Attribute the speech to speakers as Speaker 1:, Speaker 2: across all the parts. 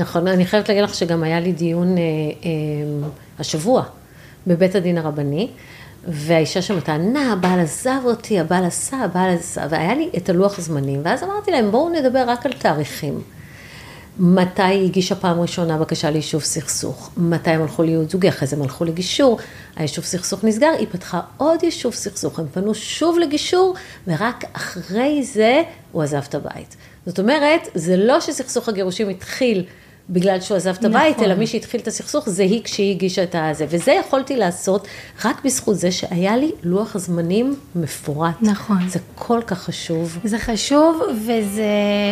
Speaker 1: נכון, אני חייבת להגיד לך שגם היה לי דיון אה, אה, השבוע בבית הדין הרבני, והאישה שם טענה, הבעל עזב אותי, הבעל עשה, הבעל עשה, והיה לי את הלוח זמנים, ואז אמרתי להם, בואו נדבר רק על תאריכים. מתי היא הגישה פעם ראשונה בקשה ליישוב סכסוך, מתי הם הלכו לייעוד זוגי, אחרי זה הם הלכו לגישור, היישוב סכסוך נסגר, היא פתחה עוד יישוב סכסוך, הם פנו שוב לגישור, ורק אחרי זה הוא עזב את הבית. זאת אומרת, זה לא שסכסוך הגירושים התחיל בגלל שהוא עזב את הבית,
Speaker 2: נכון.
Speaker 1: אלא מי שהתחיל את הסכסוך זה היא כשהיא הגישה את הזה. וזה יכולתי לעשות רק בזכות זה שהיה לי לוח זמנים מפורט.
Speaker 2: נכון.
Speaker 1: זה כל כך חשוב.
Speaker 2: זה חשוב וזה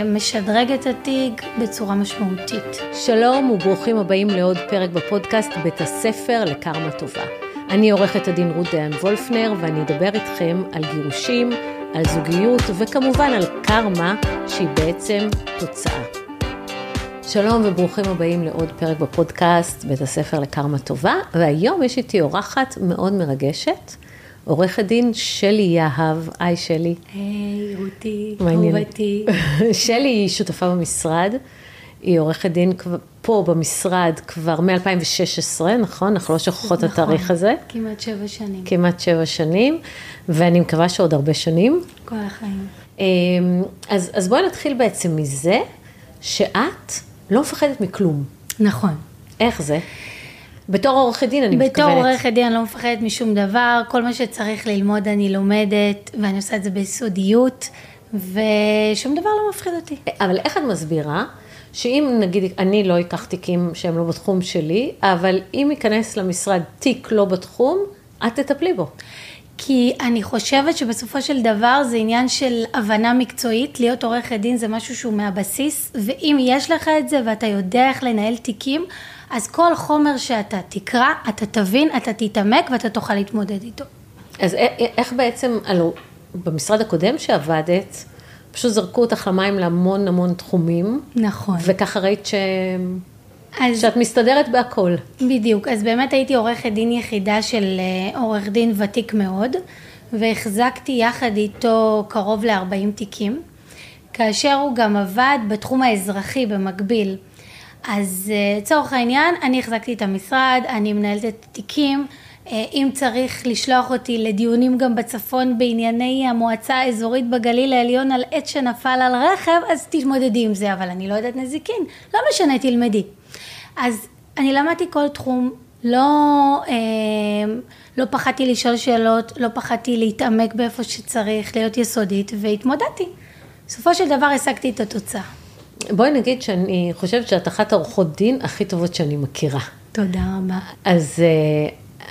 Speaker 2: משדרג את התיק בצורה משמעותית.
Speaker 1: שלום וברוכים הבאים לעוד פרק בפודקאסט בית הספר לקרמה טובה. אני עורכת הדין רות דיין וולפנר ואני אדבר איתכם על גירושים, על זוגיות וכמובן על קרמה שהיא בעצם תוצאה. שלום וברוכים הבאים לעוד פרק בפודקאסט בית הספר לקרמה טובה והיום יש איתי אורחת מאוד מרגשת, עורכת דין שלי יהב, היי שלי.
Speaker 2: היי, רותי,
Speaker 1: מה העניינים?
Speaker 2: אהובתי.
Speaker 1: שלי היא שותפה במשרד, היא עורכת דין פה במשרד כבר מ-2016, נכון? אנחנו לא שוכחות את התאריך הזה,
Speaker 2: כמעט שבע שנים,
Speaker 1: כמעט שבע שנים, ואני מקווה שעוד הרבה שנים.
Speaker 2: כל החיים.
Speaker 1: אמ, אז, אז בואי נתחיל בעצם מזה שאת לא מפחדת מכלום.
Speaker 2: נכון.
Speaker 1: איך זה? בתור עורכת דין אני
Speaker 2: בתור
Speaker 1: מתכוונת.
Speaker 2: עורכת דין אני לא מפחדת משום דבר, כל מה שצריך ללמוד אני לומדת, ואני עושה את זה ביסודיות, ושום דבר לא מפחיד אותי.
Speaker 1: אבל איך את מסבירה שאם נגיד, אני לא אקח תיקים שהם לא בתחום שלי, אבל אם ייכנס למשרד תיק לא בתחום, את תטפלי בו.
Speaker 2: כי אני חושבת שבסופו של דבר זה עניין של הבנה מקצועית, להיות עורכת דין זה משהו שהוא מהבסיס, ואם יש לך את זה ואתה יודע איך לנהל תיקים, אז כל חומר שאתה תקרא, אתה תבין, אתה תתעמק ואתה תוכל להתמודד איתו.
Speaker 1: אז איך בעצם, הלו, במשרד הקודם שעבדת, פשוט זרקו אותך למים להמון המון תחומים,
Speaker 2: נכון.
Speaker 1: וככה ראית ש...
Speaker 2: אז
Speaker 1: שאת מסתדרת בהכל.
Speaker 2: בדיוק, אז באמת הייתי עורכת דין יחידה של אה, עורך דין ותיק מאוד, והחזקתי יחד איתו קרוב ל-40 תיקים, כאשר הוא גם עבד בתחום האזרחי במקביל. אז אה, לצורך העניין, אני החזקתי את המשרד, אני מנהלת את התיקים, אה, אם צריך לשלוח אותי לדיונים גם בצפון בענייני המועצה האזורית בגליל העליון על עץ שנפל על רכב, אז תתמודדי עם זה, אבל אני לא יודעת נזיקין, לא משנה, תלמדי. אז אני למדתי כל תחום, לא, אה, לא פחדתי לשאול שאלות, לא פחדתי להתעמק באיפה שצריך, להיות יסודית, והתמודדתי. בסופו של דבר השגתי את התוצאה.
Speaker 1: בואי נגיד שאני חושבת שאת אחת העורכות דין הכי טובות שאני מכירה.
Speaker 2: תודה רבה.
Speaker 1: אז אה,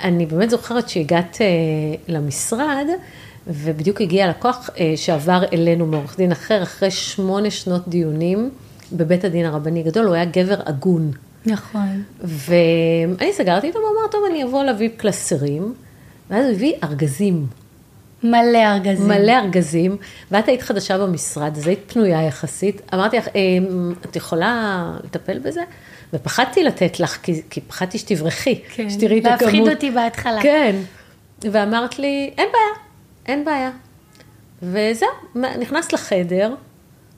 Speaker 1: אני באמת זוכרת שהגעת אה, למשרד, ובדיוק הגיע לקוח אה, שעבר אלינו מעורך דין אחר, אחרי שמונה שנות דיונים בבית הדין הרבני גדול, הוא היה גבר הגון.
Speaker 2: נכון.
Speaker 1: ואני סגרתי איתו ואמר, טוב, אני אבוא להביא קלסרים, ואז הוא הביא ארגזים,
Speaker 2: מלא ארגזים.
Speaker 1: מלא ארגזים, ואת היית חדשה במשרד, אז היית פנויה יחסית. אמרתי לך, "אמ, את יכולה לטפל בזה? ופחדתי לתת לך, כי, כי פחדתי שתברחי,
Speaker 2: כן.
Speaker 1: שתראי את הכמות.
Speaker 2: להפחיד אותי בהתחלה.
Speaker 1: כן. ואמרת לי, אין בעיה, אין בעיה. וזהו, נכנסת לחדר,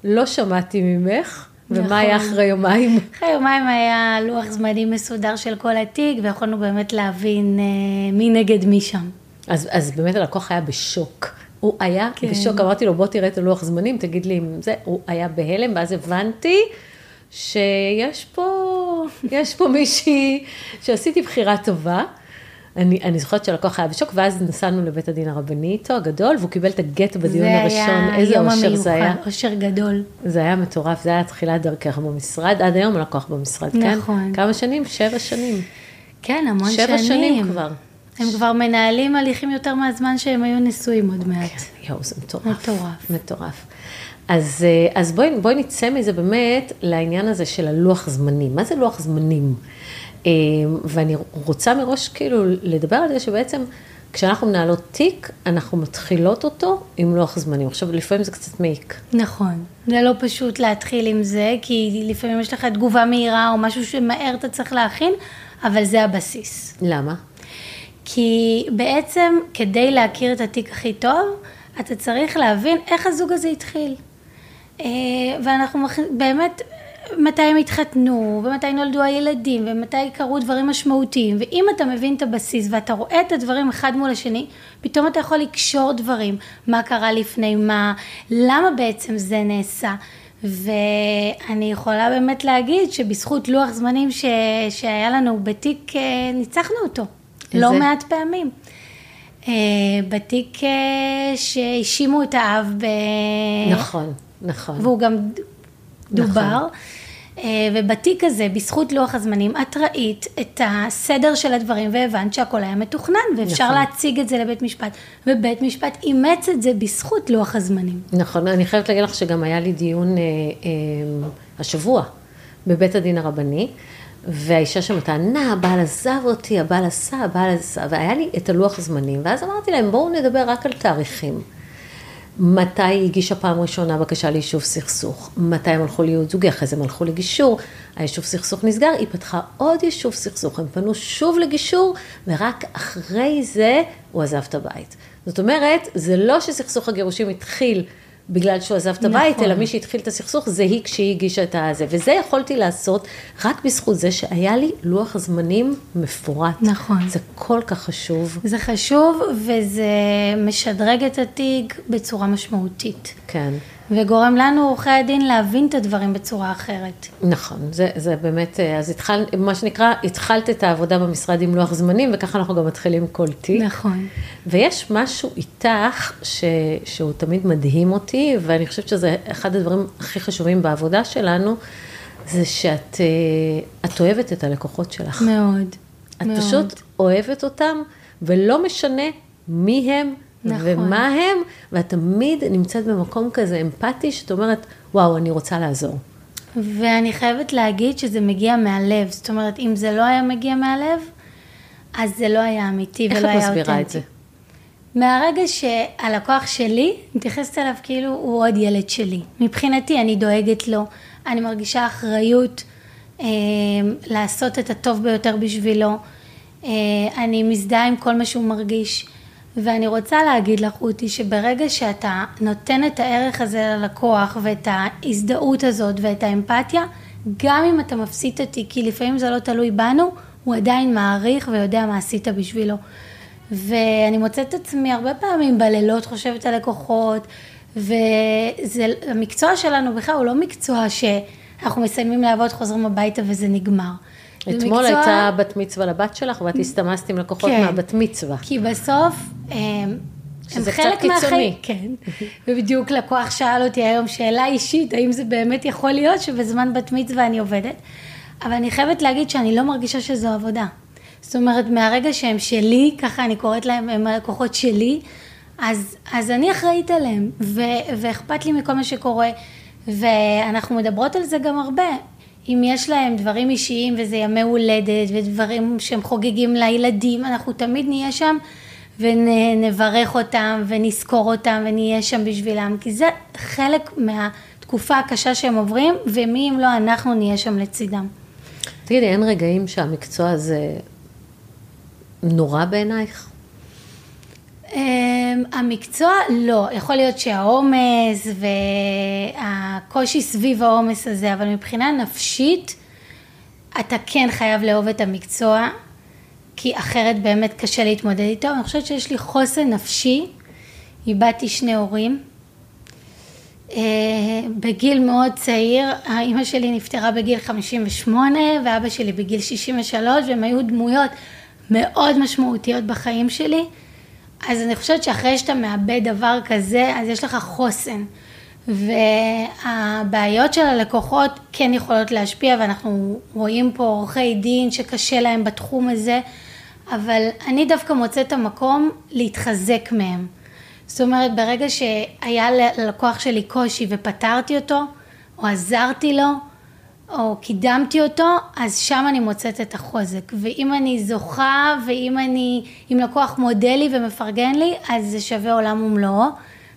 Speaker 1: לא שמעתי ממך, ומה
Speaker 2: נכון.
Speaker 1: היה אחרי יומיים?
Speaker 2: אחרי יומיים היה לוח זמנים מסודר של כל התיק, ויכולנו באמת להבין אה, מי נגד מי שם.
Speaker 1: אז, אז באמת הלקוח היה בשוק. הוא היה
Speaker 2: כן.
Speaker 1: כן. בשוק, אמרתי לו, בוא תראה את הלוח זמנים, תגיד לי אם זה, הוא היה בהלם, ואז הבנתי שיש פה, יש פה מישהי שעשיתי בחירה טובה. אני, אני זוכרת שהלקוח היה בשוק, ואז נסענו לבית הדין הרבני איתו, הגדול, והוא קיבל את הגט בדיון הראשון. איזה
Speaker 2: יום
Speaker 1: אושר זה היה.
Speaker 2: המיוחד, אושר גדול.
Speaker 1: זה היה מטורף, זה היה תחילת דרכך במשרד, עד היום הלקוח במשרד, כן?
Speaker 2: נכון.
Speaker 1: כמה שנים? שבע שנים.
Speaker 2: כן, המון שנים.
Speaker 1: שבע שנים כבר.
Speaker 2: הם כבר מנהלים הליכים יותר מהזמן שהם היו נשואים עוד מעט.
Speaker 1: יואו, זה מטורף.
Speaker 2: מטורף.
Speaker 1: מטורף. אז, אה, אז בואי, בואי נצא מזה באמת לעניין הזה של הלוח זמנים. מה זה לוח זמנים? אה, ואני רוצה מראש כאילו לדבר על זה שבעצם כשאנחנו מנהלות תיק, אנחנו מתחילות אותו עם לוח זמנים. עכשיו, לפעמים זה קצת מעיק.
Speaker 2: נכון. זה לא פשוט להתחיל עם זה, כי לפעמים יש לך תגובה מהירה או משהו שמהר אתה צריך להכין, אבל זה הבסיס.
Speaker 1: למה?
Speaker 2: כי בעצם כדי להכיר את התיק הכי טוב, אתה צריך להבין איך הזוג הזה התחיל. אה, ואנחנו באמת מתי הם התחתנו, ומתי נולדו הילדים, ומתי קרו דברים משמעותיים, ואם אתה מבין את הבסיס ואתה רואה את הדברים אחד מול השני, פתאום אתה יכול לקשור דברים, מה קרה לפני מה, למה בעצם זה נעשה. ואני יכולה באמת להגיד שבזכות לוח זמנים ש... שהיה לנו בתיק, אה, ניצחנו אותו. איזה? לא מעט פעמים. אה, בתיק אה, שהאשימו את האב ב...
Speaker 1: נכון, נכון.
Speaker 2: והוא גם דובר. נכון. ובתיק הזה, בזכות לוח הזמנים, את ראית את הסדר של הדברים והבנת שהכל היה מתוכנן, ואפשר נכון. להציג את זה לבית משפט, ובית משפט אימץ את זה בזכות לוח הזמנים.
Speaker 1: נכון, אני חייבת להגיד לך שגם היה לי דיון אה, אה, השבוע בבית הדין הרבני, והאישה שם טענה, הבעל עזב אותי, הבעל עשה, הבעל עשה, והיה לי את הלוח הזמנים, ואז אמרתי להם, בואו נדבר רק על תאריכים. מתי היא הגישה פעם ראשונה בקשה ליישוב סכסוך, מתי הם הלכו להיות זוגי, אחרי זה הם הלכו לגישור, היישוב סכסוך נסגר, היא פתחה עוד יישוב סכסוך, הם פנו שוב לגישור, ורק אחרי זה הוא עזב את הבית. זאת אומרת, זה לא שסכסוך הגירושים התחיל בגלל שהוא עזב את הבית, נכון. אלא מי שהתחיל את הסכסוך זה היא כשהיא הגישה את הזה. וזה יכולתי לעשות רק בזכות זה שהיה לי לוח זמנים מפורט.
Speaker 2: נכון.
Speaker 1: זה כל כך חשוב.
Speaker 2: זה חשוב וזה משדרג את התיק בצורה משמעותית.
Speaker 1: כן.
Speaker 2: וגורם לנו, עורכי הדין, להבין את הדברים בצורה אחרת.
Speaker 1: נכון, זה, זה באמת, אז התחל, מה שנקרא, התחלת את העבודה במשרד עם לוח זמנים, וככה אנחנו גם מתחילים כל תיק.
Speaker 2: נכון.
Speaker 1: ויש משהו איתך ש, שהוא תמיד מדהים אותי, ואני חושבת שזה אחד הדברים הכי חשובים בעבודה שלנו, זה שאת את אוהבת את הלקוחות שלך.
Speaker 2: מאוד.
Speaker 1: את מאוד. פשוט אוהבת אותם, ולא משנה מי הם, נכון. ומה הם, ואת תמיד נמצאת במקום כזה אמפתי, שאת אומרת, וואו, אני רוצה לעזור.
Speaker 2: ואני חייבת להגיד שזה מגיע מהלב, זאת אומרת, אם זה לא היה מגיע מהלב, אז זה לא היה אמיתי ולא היה אותנטי. איך את מסבירה את זה? מהרגע שהלקוח שלי, מתייחסת אליו כאילו הוא עוד ילד שלי. מבחינתי, אני דואגת לו, אני מרגישה אחריות אה, לעשות את הטוב ביותר בשבילו, אה, אני מזדהה עם כל מה שהוא מרגיש. ואני רוצה להגיד לך, רותי, שברגע שאתה נותן את הערך הזה ללקוח ואת ההזדהות הזאת ואת האמפתיה, גם אם אתה מפסיד אותי, כי לפעמים זה לא תלוי בנו, הוא עדיין מעריך ויודע מה עשית בשבילו. ואני מוצאת את עצמי הרבה פעמים בלילות חושבת על לקוחות, והמקצוע שלנו בכלל הוא לא מקצוע שאנחנו מסיימים לעבוד, חוזרים הביתה וזה נגמר.
Speaker 1: אתמול מקצוע... הייתה בת מצווה לבת שלך ואת הסתמסת עם לקוחות כן, מהבת מצווה.
Speaker 2: כי בסוף הם, הם חלק מהחיים. כן, ובדיוק לקוח שאל אותי היום שאלה אישית, האם זה באמת יכול להיות שבזמן בת מצווה אני עובדת, אבל אני חייבת להגיד שאני לא מרגישה שזו עבודה. זאת אומרת, מהרגע שהם שלי, ככה אני קוראת להם, הם הלקוחות שלי, אז, אז אני אחראית עליהם, ו, ואכפת לי מכל מה שקורה, ואנחנו מדברות על זה גם הרבה. אם יש להם דברים אישיים וזה ימי הולדת ודברים שהם חוגגים לילדים, אנחנו תמיד נהיה שם ונברך אותם ונזכור אותם ונהיה שם בשבילם, כי זה חלק מהתקופה הקשה שהם עוברים, ומי אם לא אנחנו נהיה שם לצידם.
Speaker 1: תגידי, אין רגעים שהמקצוע הזה נורא בעינייך?
Speaker 2: אמ, המקצוע לא, יכול להיות שהעומס והקושי סביב העומס הזה, אבל מבחינה נפשית אתה כן חייב לאהוב את המקצוע, כי אחרת באמת קשה להתמודד איתו. אני חושבת שיש לי חוסן נפשי, איבדתי שני הורים. אה, בגיל מאוד צעיר, האימא שלי נפטרה בגיל 58 ואבא שלי בגיל 63 והם היו דמויות מאוד משמעותיות בחיים שלי. אז אני חושבת שאחרי שאתה מאבד דבר כזה, אז יש לך חוסן. והבעיות של הלקוחות כן יכולות להשפיע, ואנחנו רואים פה עורכי דין שקשה להם בתחום הזה, אבל אני דווקא מוצאת את המקום להתחזק מהם. זאת אומרת, ברגע שהיה ללקוח שלי קושי ופתרתי אותו, או עזרתי לו, או קידמתי אותו, אז שם אני מוצאת את החוזק. ואם אני זוכה, ואם אני, אם לקוח מודה לי ומפרגן לי, אז זה שווה עולם ומלואו.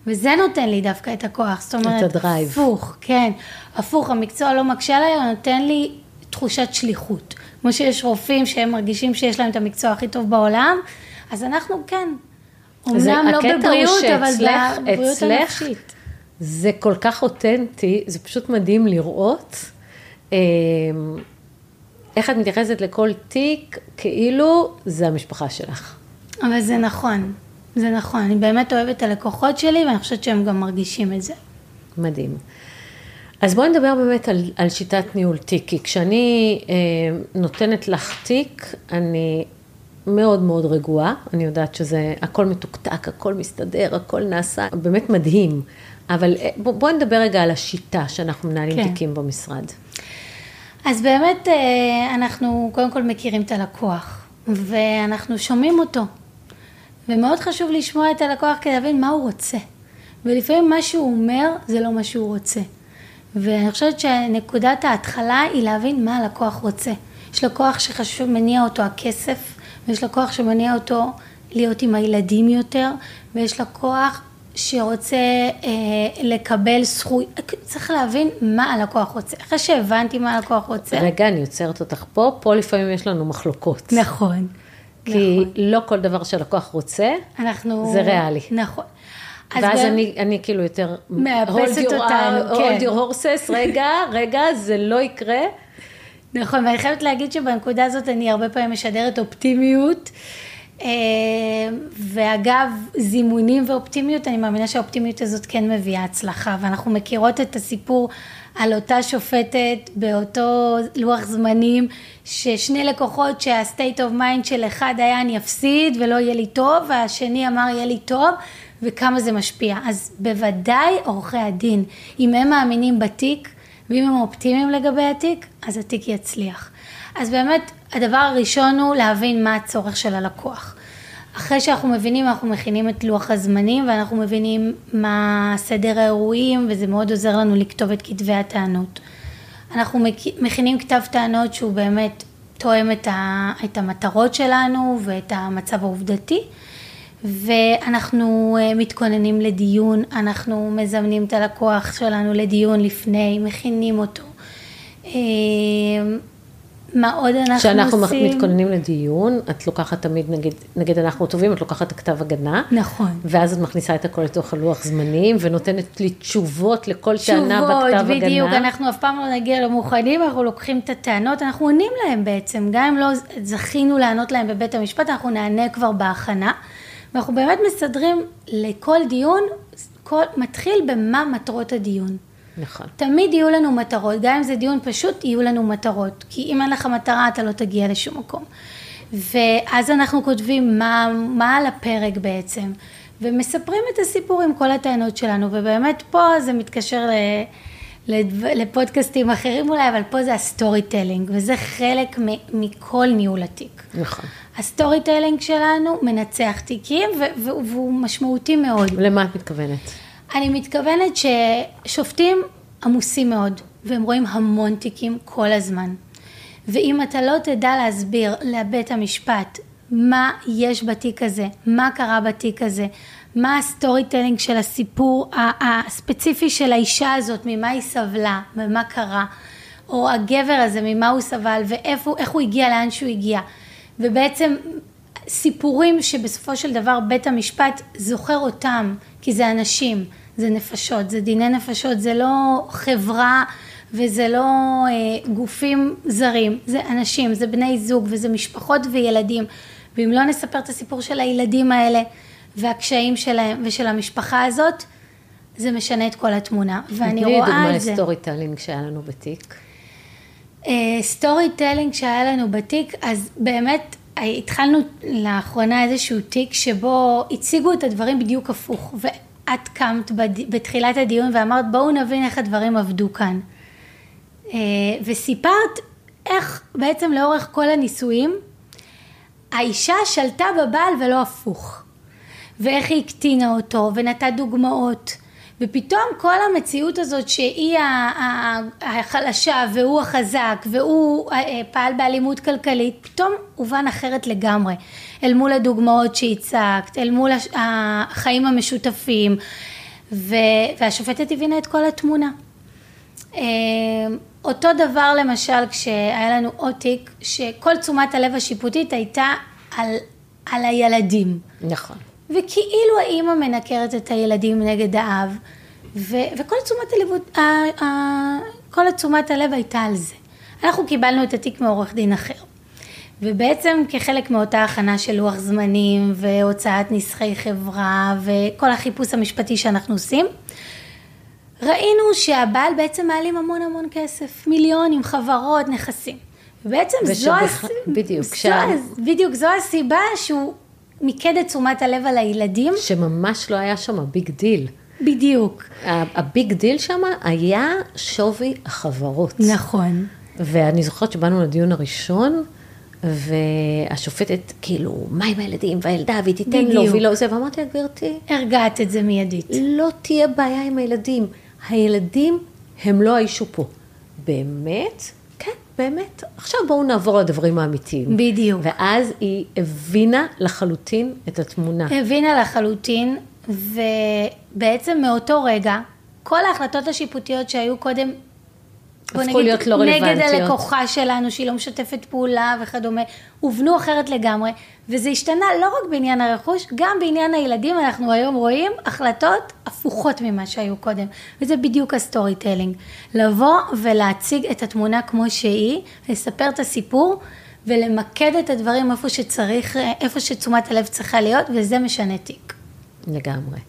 Speaker 2: וזה נותן לי דווקא את הכוח. זאת אומרת,
Speaker 1: את הדרייב.
Speaker 2: הפוך, כן. הפוך, המקצוע לא מקשה עליי, הוא נותן לי תחושת שליחות. כמו שיש רופאים שהם מרגישים שיש להם את המקצוע הכי טוב בעולם, אז אנחנו כן. אמנם לא בבריאות, אבל בבריאות הנפשית.
Speaker 1: זה כל כך אותנטי, זה פשוט מדהים לראות. איך את מתייחסת לכל תיק כאילו זה המשפחה שלך.
Speaker 2: אבל זה נכון, זה נכון. אני באמת אוהבת את הלקוחות שלי ואני חושבת שהם גם מרגישים את זה.
Speaker 1: מדהים. אז בואי נדבר באמת על, על שיטת ניהול תיק, כי כשאני אה, נותנת לך תיק, אני מאוד מאוד רגועה, אני יודעת שזה הכל מתוקתק, הכל מסתדר, הכל נעשה, באמת מדהים. אבל אה, בואי בוא נדבר רגע על השיטה שאנחנו מנהלים כן. תיקים במשרד.
Speaker 2: אז באמת אה, אנחנו קודם כל מכירים את הלקוח, ואנחנו שומעים אותו. ומאוד חשוב לשמוע את הלקוח כדי להבין מה הוא רוצה. ולפעמים מה שהוא אומר זה לא מה שהוא רוצה. ואני חושבת שנקודת ההתחלה היא להבין מה הלקוח רוצה. יש לקוח שחשוב, מניע אותו הכסף, ויש לקוח שמניע אותו להיות עם הילדים יותר, ויש לקוח שרוצה אה, לקבל זכות, צריך להבין מה הלקוח רוצה. אחרי שהבנתי מה הלקוח רוצה.
Speaker 1: רגע, אני עוצרת אותך פה, פה לפעמים יש לנו מחלוקות.
Speaker 2: נכון.
Speaker 1: כי נכון. לא כל דבר שהלקוח רוצה, אנחנו... זה ריאלי.
Speaker 2: נכון.
Speaker 1: ואז אני, אני כאילו יותר...
Speaker 2: מאפסת אותנו, כן.
Speaker 1: hold your horses, רגע, רגע, זה לא יקרה.
Speaker 2: נכון, ואני חייבת להגיד שבנקודה הזאת אני הרבה פעמים משדרת אופטימיות. אה, ואגב, זימונים ואופטימיות, אני מאמינה שהאופטימיות הזאת כן מביאה הצלחה, ואנחנו מכירות את הסיפור על אותה שופטת באותו לוח זמנים, ששני לקוחות שה-state of mind של אחד היה אני אפסיד ולא יהיה לי טוב, והשני אמר יהיה לי טוב, וכמה זה משפיע. אז בוודאי עורכי הדין, אם הם מאמינים בתיק, ואם הם אופטימיים לגבי התיק, אז התיק יצליח. אז באמת, הדבר הראשון הוא להבין מה הצורך של הלקוח. אחרי שאנחנו מבינים, אנחנו מכינים את לוח הזמנים ואנחנו מבינים מה סדר האירועים וזה מאוד עוזר לנו לכתוב את כתבי הטענות. אנחנו מכינים כתב טענות שהוא באמת תואם את, ה, את המטרות שלנו ואת המצב העובדתי ואנחנו אה, מתכוננים לדיון, אנחנו מזמנים את הלקוח שלנו לדיון לפני, מכינים אותו. אה, מה עוד אנחנו עושים?
Speaker 1: כשאנחנו מתכוננים לדיון, את לוקחת תמיד, נגיד, נגיד אנחנו טובים, את לוקחת את הכתב הגנה.
Speaker 2: נכון.
Speaker 1: ואז את מכניסה את הכל לתוך הלוח זמנים, ונותנת לי תשובות לכל טענה בכתב הגנה.
Speaker 2: תשובות, בדיוק, אנחנו אף פעם לא נגיע למוכנים, אנחנו לוקחים את הטענות, אנחנו עונים להם בעצם, גם אם לא זכינו לענות להם בבית המשפט, אנחנו נענה כבר בהכנה. ואנחנו באמת מסדרים לכל דיון, כל, מתחיל במה מטרות הדיון.
Speaker 1: נכון.
Speaker 2: תמיד יהיו לנו מטרות, גם אם זה דיון פשוט, יהיו לנו מטרות. כי אם אין לך מטרה, אתה לא תגיע לשום מקום. ואז אנחנו כותבים מה, מה על הפרק בעצם, ומספרים את הסיפור עם כל הטענות שלנו, ובאמת פה זה מתקשר ל... לפודקאסטים אחרים אולי, אבל פה זה ה storytelling, וזה חלק מכל ניהול התיק.
Speaker 1: נכון.
Speaker 2: ה storytelling שלנו מנצח תיקים, והוא משמעותי מאוד.
Speaker 1: למה את מתכוונת?
Speaker 2: אני מתכוונת ששופטים עמוסים מאוד, והם רואים המון תיקים כל הזמן. ואם אתה לא תדע להסביר לבית המשפט מה יש בתיק הזה, מה קרה בתיק הזה, מה ה storytelling של הסיפור הספציפי של האישה הזאת, ממה היא סבלה? ומה קרה, או הגבר הזה, ממה הוא סבל? ואיך הוא הגיע? לאן שהוא הגיע. ובעצם סיפורים שבסופו של דבר בית המשפט זוכר אותם, כי זה אנשים, זה נפשות, זה דיני נפשות, זה לא חברה וזה לא אה, גופים זרים, זה אנשים, זה בני זוג וזה משפחות וילדים. ואם לא נספר את הסיפור של הילדים האלה והקשיים שלהם ושל המשפחה הזאת, זה משנה את כל התמונה. ואני רואה את זה. תני
Speaker 1: דוגמה ל story telling שהיה לנו בתיק.
Speaker 2: story uh, telling שהיה לנו בתיק, אז באמת התחלנו לאחרונה איזשהו תיק שבו הציגו את הדברים בדיוק הפוך. ואת קמת בתחילת הדיון ואמרת בואו נבין איך הדברים עבדו כאן. Uh, וסיפרת איך בעצם לאורך כל הנישואים האישה שלטה בבעל ולא הפוך. ואיך היא הקטינה אותו, ונתת דוגמאות. ופתאום כל המציאות הזאת שהיא החלשה והוא החזק והוא אה, פעל באלימות כלכלית, פתאום הובן אחרת לגמרי. אל מול הדוגמאות שהצגת, אל מול החיים המשותפים, והשופטת הבינה את כל התמונה. אותו דבר למשל כשהיה לנו עוד תיק, שכל תשומת הלב השיפוטית הייתה על, על הילדים.
Speaker 1: נכון.
Speaker 2: וכאילו האימא מנקרת את הילדים נגד האב, ו, וכל תשומת הלב, כל תשומת הלב הייתה על זה. אנחנו קיבלנו את התיק מעורך דין אחר. ובעצם כחלק מאותה הכנה של לוח זמנים והוצאת נסחי חברה וכל החיפוש המשפטי שאנחנו עושים, ראינו שהבעל בעצם מעלים המון המון כסף, מיליונים, חברות, נכסים. ובעצם זו,
Speaker 1: ושבח...
Speaker 2: הס...
Speaker 1: בדיוק,
Speaker 2: זו,
Speaker 1: שה-
Speaker 2: בדיוק, זו הסיבה שהוא מיקד את תשומת הלב על הילדים,
Speaker 1: שממש לא היה שם big deal.
Speaker 2: בדיוק.
Speaker 1: ה big deal שם היה שווי החברות.
Speaker 2: נכון.
Speaker 1: ואני זוכרת שבאנו לדיון הראשון, והשופטת, כאילו, מה עם הילדים והילדה, והיא תיתן לו. והיא לא זה, ואמרתי לה, גברתי,
Speaker 2: הרגעת את זה מיידית.
Speaker 1: לא תהיה בעיה עם הילדים. הילדים הם לא האישו פה. באמת? כן, באמת. עכשיו בואו נעבור לדברים האמיתיים.
Speaker 2: בדיוק.
Speaker 1: ואז היא הבינה לחלוטין את התמונה.
Speaker 2: הבינה לחלוטין, ובעצם מאותו רגע, כל ההחלטות השיפוטיות שהיו קודם, בוא נגיד,
Speaker 1: להיות לא
Speaker 2: נגד
Speaker 1: רלוונטיות.
Speaker 2: הלקוחה שלנו, שהיא לא משתפת פעולה וכדומה, הובנו אחרת לגמרי, וזה השתנה לא רק בעניין הרכוש, גם בעניין הילדים, אנחנו היום רואים החלטות הפוכות ממה שהיו קודם, וזה בדיוק ה storytelling. לבוא ולהציג את התמונה כמו שהיא, לספר את הסיפור, ולמקד את הדברים איפה שצריך, איפה שתשומת הלב צריכה להיות, וזה משנה תיק.
Speaker 1: לגמרי.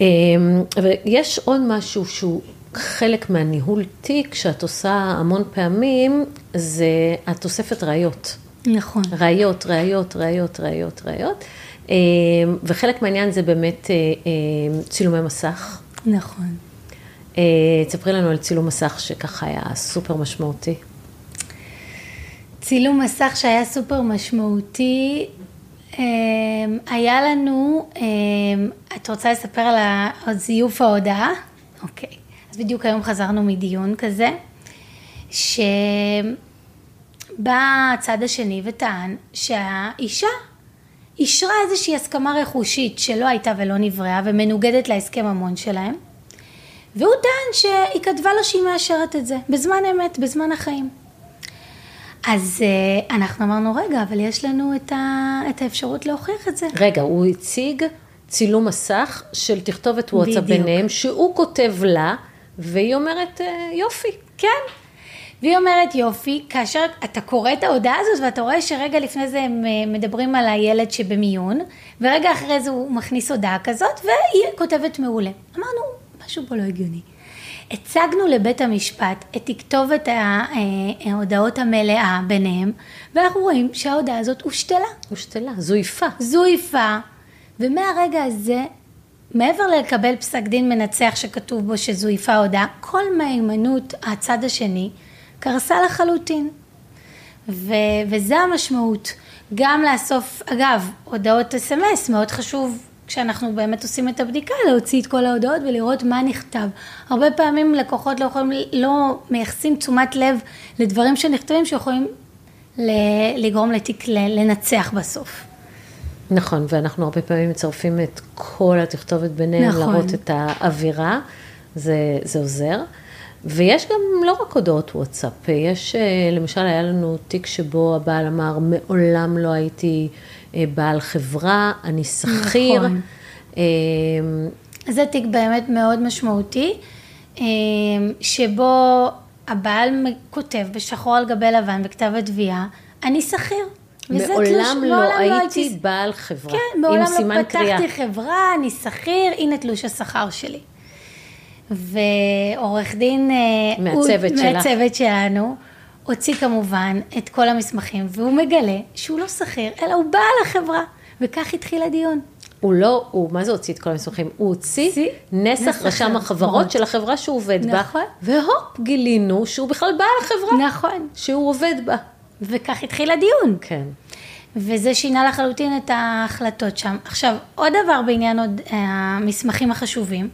Speaker 1: אמ, אבל יש עוד משהו שהוא חלק מהניהול תיק שאת עושה המון פעמים, זה התוספת ראיות.
Speaker 2: נכון.
Speaker 1: ראיות, ראיות, ראיות, ראיות, ראיות. אמ, וחלק מהעניין זה באמת אה, אה, צילומי מסך.
Speaker 2: נכון.
Speaker 1: אה, תספרי לנו על צילום מסך שככה היה סופר משמעותי.
Speaker 2: צילום מסך שהיה סופר משמעותי, היה לנו, את רוצה לספר על זיוף ההודעה? אוקיי. בדיוק היום חזרנו מדיון כזה, שבא הצד השני וטען שהאישה אישרה איזושהי הסכמה רכושית שלא הייתה ולא נבראה ומנוגדת להסכם המון שלהם, והוא טען שהיא כתבה לו שהיא מאשרת את זה, בזמן אמת, בזמן החיים. אז אה, אנחנו אמרנו, רגע, אבל יש לנו את, ה, את האפשרות להוכיח את זה.
Speaker 1: רגע, הוא הציג צילום מסך של תכתובת וואטסאפ. ביניהם, שהוא כותב לה, והיא אומרת, "אה, יופי.
Speaker 2: כן. והיא אומרת יופי, כאשר אתה קורא את ההודעה הזאת ואתה רואה שרגע לפני זה הם אה, מדברים על הילד שבמיון, ורגע אחרי זה הוא מכניס הודעה כזאת, והיא כותבת מעולה. אמרנו, משהו פה לא הגיוני. הצגנו לבית המשפט את תכתובת אה, ההודעות המלאה ביניהם, ואנחנו רואים שההודעה הזאת הושתלה.
Speaker 1: הושתלה, זויפה.
Speaker 2: זויפה, ומהרגע הזה, מעבר לקבל פסק דין מנצח שכתוב בו שזויפה הודעה, כל מהימנות הצד השני קרסה לחלוטין. ו- וזה המשמעות. גם לאסוף, אגב, הודעות אס.אם.אס, מאוד חשוב כשאנחנו באמת עושים את הבדיקה, להוציא את כל ההודעות ולראות מה נכתב. הרבה פעמים לקוחות לא יכולים, לא מייחסים תשומת לב לדברים שנכתבים שיכולים לגרום לתיק לנצח בסוף.
Speaker 1: נכון, ואנחנו הרבה פעמים מצרפים את כל התכתובת ביניהם,
Speaker 2: נכון.
Speaker 1: להראות את האווירה, זה, זה עוזר. ויש גם לא רק הודעות וואטסאפ, יש, אה, למשל היה לנו תיק שבו הבעל אמר, מעולם לא הייתי אה, בעל חברה, אני שכיר.
Speaker 2: נכון.
Speaker 1: אה,
Speaker 2: זה תיק באמת מאוד משמעותי, אה, שבו הבעל כותב בשחור על גבי לבן בכתב התביעה, אני שכיר. וזה תלוש-
Speaker 1: מעולם לא
Speaker 2: מעולם
Speaker 1: הייתי בעל חברה,
Speaker 2: כן, מעולם
Speaker 1: עם
Speaker 2: לא
Speaker 1: סימן קריאה.
Speaker 2: פתחתי חברה, אני שכיר, הנה תלוש השכר שלי. ועורך דין... אה,
Speaker 1: מהצוות שלך.
Speaker 2: מהצוות שלנו, הוציא כמובן את כל המסמכים, והוא מגלה שהוא לא שכיר, אלא הוא בעל החברה, וכך התחיל הדיון.
Speaker 1: הוא לא, הוא, מה זה הוציא את כל המסמכים? הוא הוציא
Speaker 2: הוציא
Speaker 1: נסח
Speaker 2: נסח
Speaker 1: רשם החברות
Speaker 2: החברות.
Speaker 1: של החברה שהוא עובד בה,
Speaker 2: נכון.
Speaker 1: והופ, גילינו שהוא בכלל בעל החברה
Speaker 2: נכון.
Speaker 1: שהוא עובד בה.
Speaker 2: וכך התחיל הדיון.
Speaker 1: כן.
Speaker 2: וזה שינה לחלוטין את ההחלטות שם. עכשיו, עוד דבר בעניין עוד אה, המסמכים החשובים,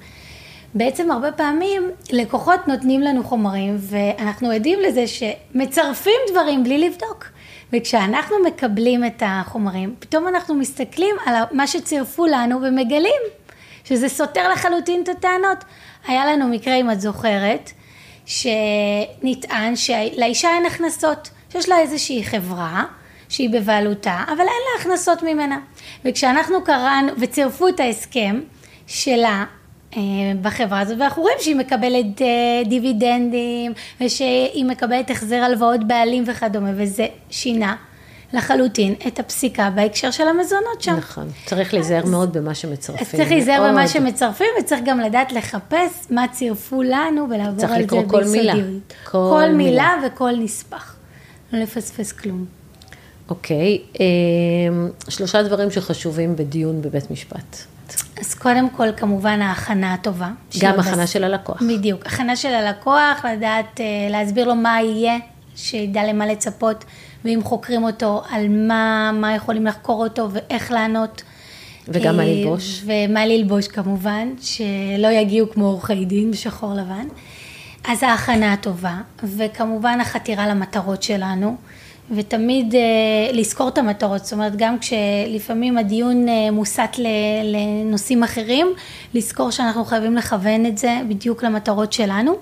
Speaker 2: בעצם הרבה פעמים לקוחות נותנים לנו חומרים ואנחנו עדים לזה שמצרפים דברים בלי לבדוק. וכשאנחנו מקבלים את החומרים, פתאום אנחנו מסתכלים על מה שצירפו לנו ומגלים שזה סותר לחלוטין את הטענות. היה לנו מקרה, אם את זוכרת, שנטען שלאישה אין הכנסות, שיש לה איזושהי חברה שהיא בבעלותה, אבל אין לה הכנסות ממנה. וכשאנחנו קראנו וצירפו את ההסכם שלה, אה, בחברה הזאת, ואנחנו רואים שהיא מקבלת אה, דיבידנדים, ושהיא מקבלת החזר הלוואות בעלים וכדומה, וזה שינה לחלוטין את הפסיקה בהקשר של המזונות שם.
Speaker 1: נכון, צריך להיזהר מאוד במה שמצרפים.
Speaker 2: אז צריך להיזהר במה. שמצרפים, וצריך גם לדעת לחפש מה צירפו לנו ולעבור
Speaker 1: צריך
Speaker 2: על זה
Speaker 1: לקרוא כל מילה.
Speaker 2: ביסודיות.
Speaker 1: כל
Speaker 2: כל.
Speaker 1: מילה
Speaker 2: וכל נספח. לא לפספס כלום.
Speaker 1: אוקיי, אה, שלושה דברים שחשובים בדיון בבית משפט.
Speaker 2: אז קודם כל, כמובן, ההכנה הטובה.
Speaker 1: גם הכנה
Speaker 2: בס-
Speaker 1: של הלקוח.
Speaker 2: בדיוק. הכנה של הלקוח, לדעת, אה, להסביר לו מה יהיה, שידע למה לצפות, ואם חוקרים אותו, על מה, מה יכולים לחקור אותו ואיך לענות.
Speaker 1: וגם מה
Speaker 2: אה,
Speaker 1: ללבוש.
Speaker 2: ומה ללבוש כמובן, שלא יגיעו כמו עורכי דין בשחור לבן. אז ההכנה הטובה, וכמובן החתירה למטרות שלנו, ותמיד אה, לזכור את המטרות, זאת אומרת גם כשלפעמים הדיון אה, מוסט לנושאים אחרים, לזכור שאנחנו חייבים לכוון את זה בדיוק למטרות שלנו.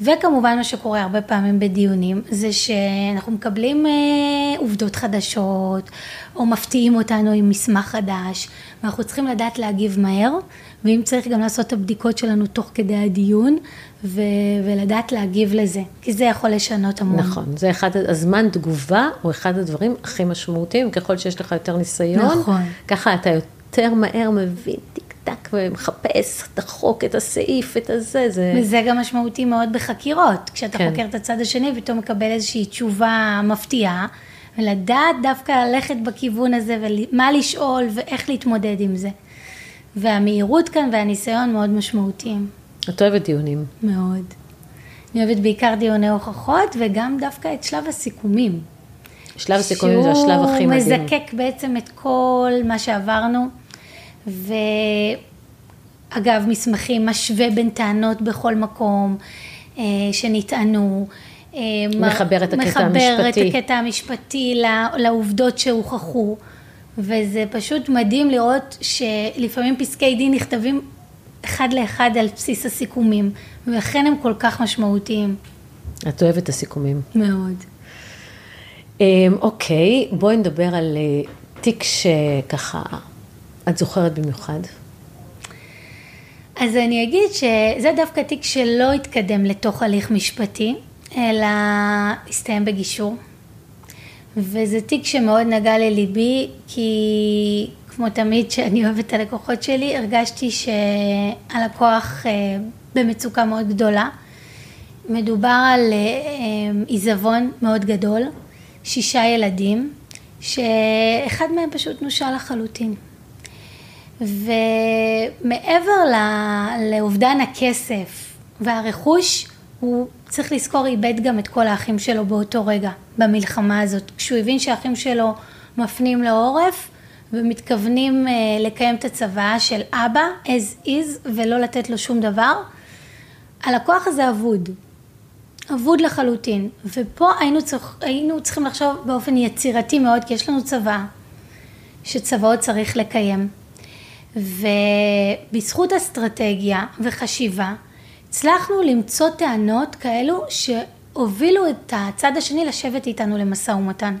Speaker 2: וכמובן מה שקורה הרבה פעמים בדיונים זה שאנחנו מקבלים אה, עובדות חדשות או מפתיעים אותנו עם מסמך חדש ואנחנו צריכים לדעת להגיב מהר ואם צריך גם לעשות את הבדיקות שלנו תוך כדי הדיון ו- ולדעת להגיב לזה כי זה יכול לשנות המון.
Speaker 1: נכון, זה אחד, הזמן תגובה הוא אחד הדברים הכי משמעותיים, ככל שיש לך יותר ניסיון,
Speaker 2: נכון.
Speaker 1: ככה אתה יותר מהר מבין טק ומחפש את החוק, את הסעיף, את הזה, זה...
Speaker 2: וזה גם משמעותי מאוד בחקירות, כשאתה
Speaker 1: כן.
Speaker 2: חוקר את הצד השני ופתאום מקבל איזושהי תשובה מפתיעה, ולדעת דווקא ללכת בכיוון הזה ומה לשאול ואיך להתמודד עם זה. והמהירות כאן והניסיון מאוד משמעותיים,
Speaker 1: את אוהבת דיונים.
Speaker 2: מאוד. אני אוהבת בעיקר דיוני הוכחות וגם דווקא את שלב הסיכומים.
Speaker 1: שלב הסיכומים זה השלב הכי מדהים.
Speaker 2: שהוא מזקק בעצם את כל מה שעברנו, ואגב, מסמכים משווה בין טענות בכל מקום אה, שנטענו. אה,
Speaker 1: מחבר את הקטע
Speaker 2: מחבר
Speaker 1: המשפטי.
Speaker 2: את הקטע המשפטי לעובדות שהוכחו, וזה פשוט מדהים לראות שלפעמים פסקי דין נכתבים אחד לאחד על בסיס הסיכומים, ולכן הם כל כך משמעותיים.
Speaker 1: את אוהבת את הסיכומים.
Speaker 2: מאוד.
Speaker 1: אמ, אוקיי, בואי נדבר על אה, תיק שככה את זוכרת במיוחד.
Speaker 2: אז אני אגיד שזה דווקא תיק שלא התקדם לתוך הליך משפטי, אלא הסתיים בגישור. וזה תיק שמאוד נגע לליבי, כי כמו תמיד שאני אוהבת את הלקוחות שלי, הרגשתי שהלקוח אה, במצוקה מאוד גדולה. מדובר על אה, אה, עיזבון מאוד גדול, שישה ילדים, שאחד מהם פשוט נושל לחלוטין. ומעבר לאובדן הכסף והרכוש, הוא צריך לזכור, איבד גם את כל האחים שלו באותו רגע, במלחמה הזאת. כשהוא הבין שהאחים שלו מפנים לו עורף ומתכוונים אה, לקיים את הצוואה של אבא, as is, ולא לתת לו שום דבר, הלקוח הזה אבוד. אבוד לחלוטין. ופה היינו, צריך, היינו צריכים לחשוב באופן יצירתי מאוד, כי יש לנו צבא, שצבאות צריך לקיים. ובזכות אסטרטגיה וחשיבה, הצלחנו למצוא טענות כאלו שהובילו את הצד השני לשבת איתנו למשא ומתן.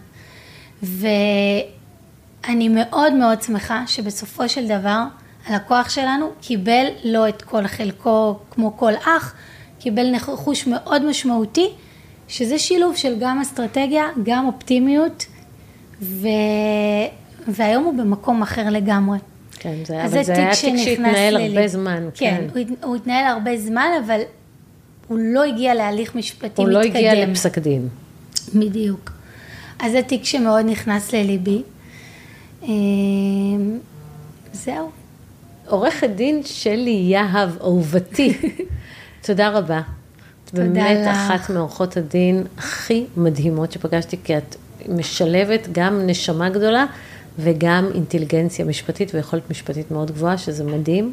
Speaker 2: ואני מאוד מאוד שמחה שבסופו של דבר הלקוח שלנו קיבל לא את כל חלקו כמו כל אח, קיבל רכוש מאוד משמעותי, שזה שילוב של גם אסטרטגיה, גם אופטימיות, ו... והיום הוא במקום אחר לגמרי.
Speaker 1: כן, זה, אבל זה
Speaker 2: תיק
Speaker 1: היה תיק שהתנהל. הרבה זמן.
Speaker 2: כן, הוא, הת- הוא התנהל הרבה זמן, אבל הוא לא הגיע להליך משפטי
Speaker 1: הוא
Speaker 2: מתקדם.
Speaker 1: לא הגיע לפסק דין.
Speaker 2: בדיוק. אז זה תיק שמאוד נכנס לליבי. אמ, זהו.
Speaker 1: עורכת דין שלי יהב, אהובתי, תודה רבה.
Speaker 2: תודה
Speaker 1: באמת
Speaker 2: לך.
Speaker 1: אחת מעורכות הדין הכי מדהימות שפגשתי, כי את משלבת גם נשמה גדולה וגם אינטליגנציה משפטית ויכולת משפטית מאוד גבוהה, שזה מדהים,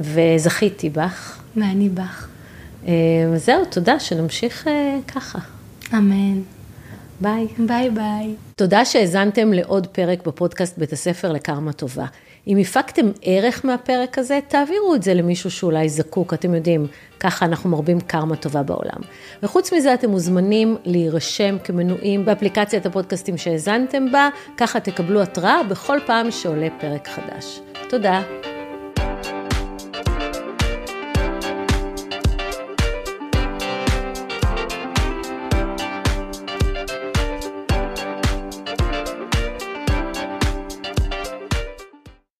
Speaker 1: וזכיתי בך.
Speaker 2: ואני בך.
Speaker 1: אה, זהו, תודה, שנמשיך אה, ככה.
Speaker 2: אמן.
Speaker 1: ביי.
Speaker 2: ביי ביי.
Speaker 1: תודה שהאזנתם לעוד פרק בפודקאסט בית הספר לקרמה טובה. אם הפקתם ערך מהפרק הזה, תעבירו את זה למישהו שאולי זקוק, אתם יודעים, ככה אנחנו מרבים קרמה טובה בעולם. וחוץ מזה, אתם מוזמנים להירשם כמנויים באפליקציית הפודקאסטים שהאזנתם בה, ככה תקבלו התראה בכל פעם שעולה פרק חדש. תודה.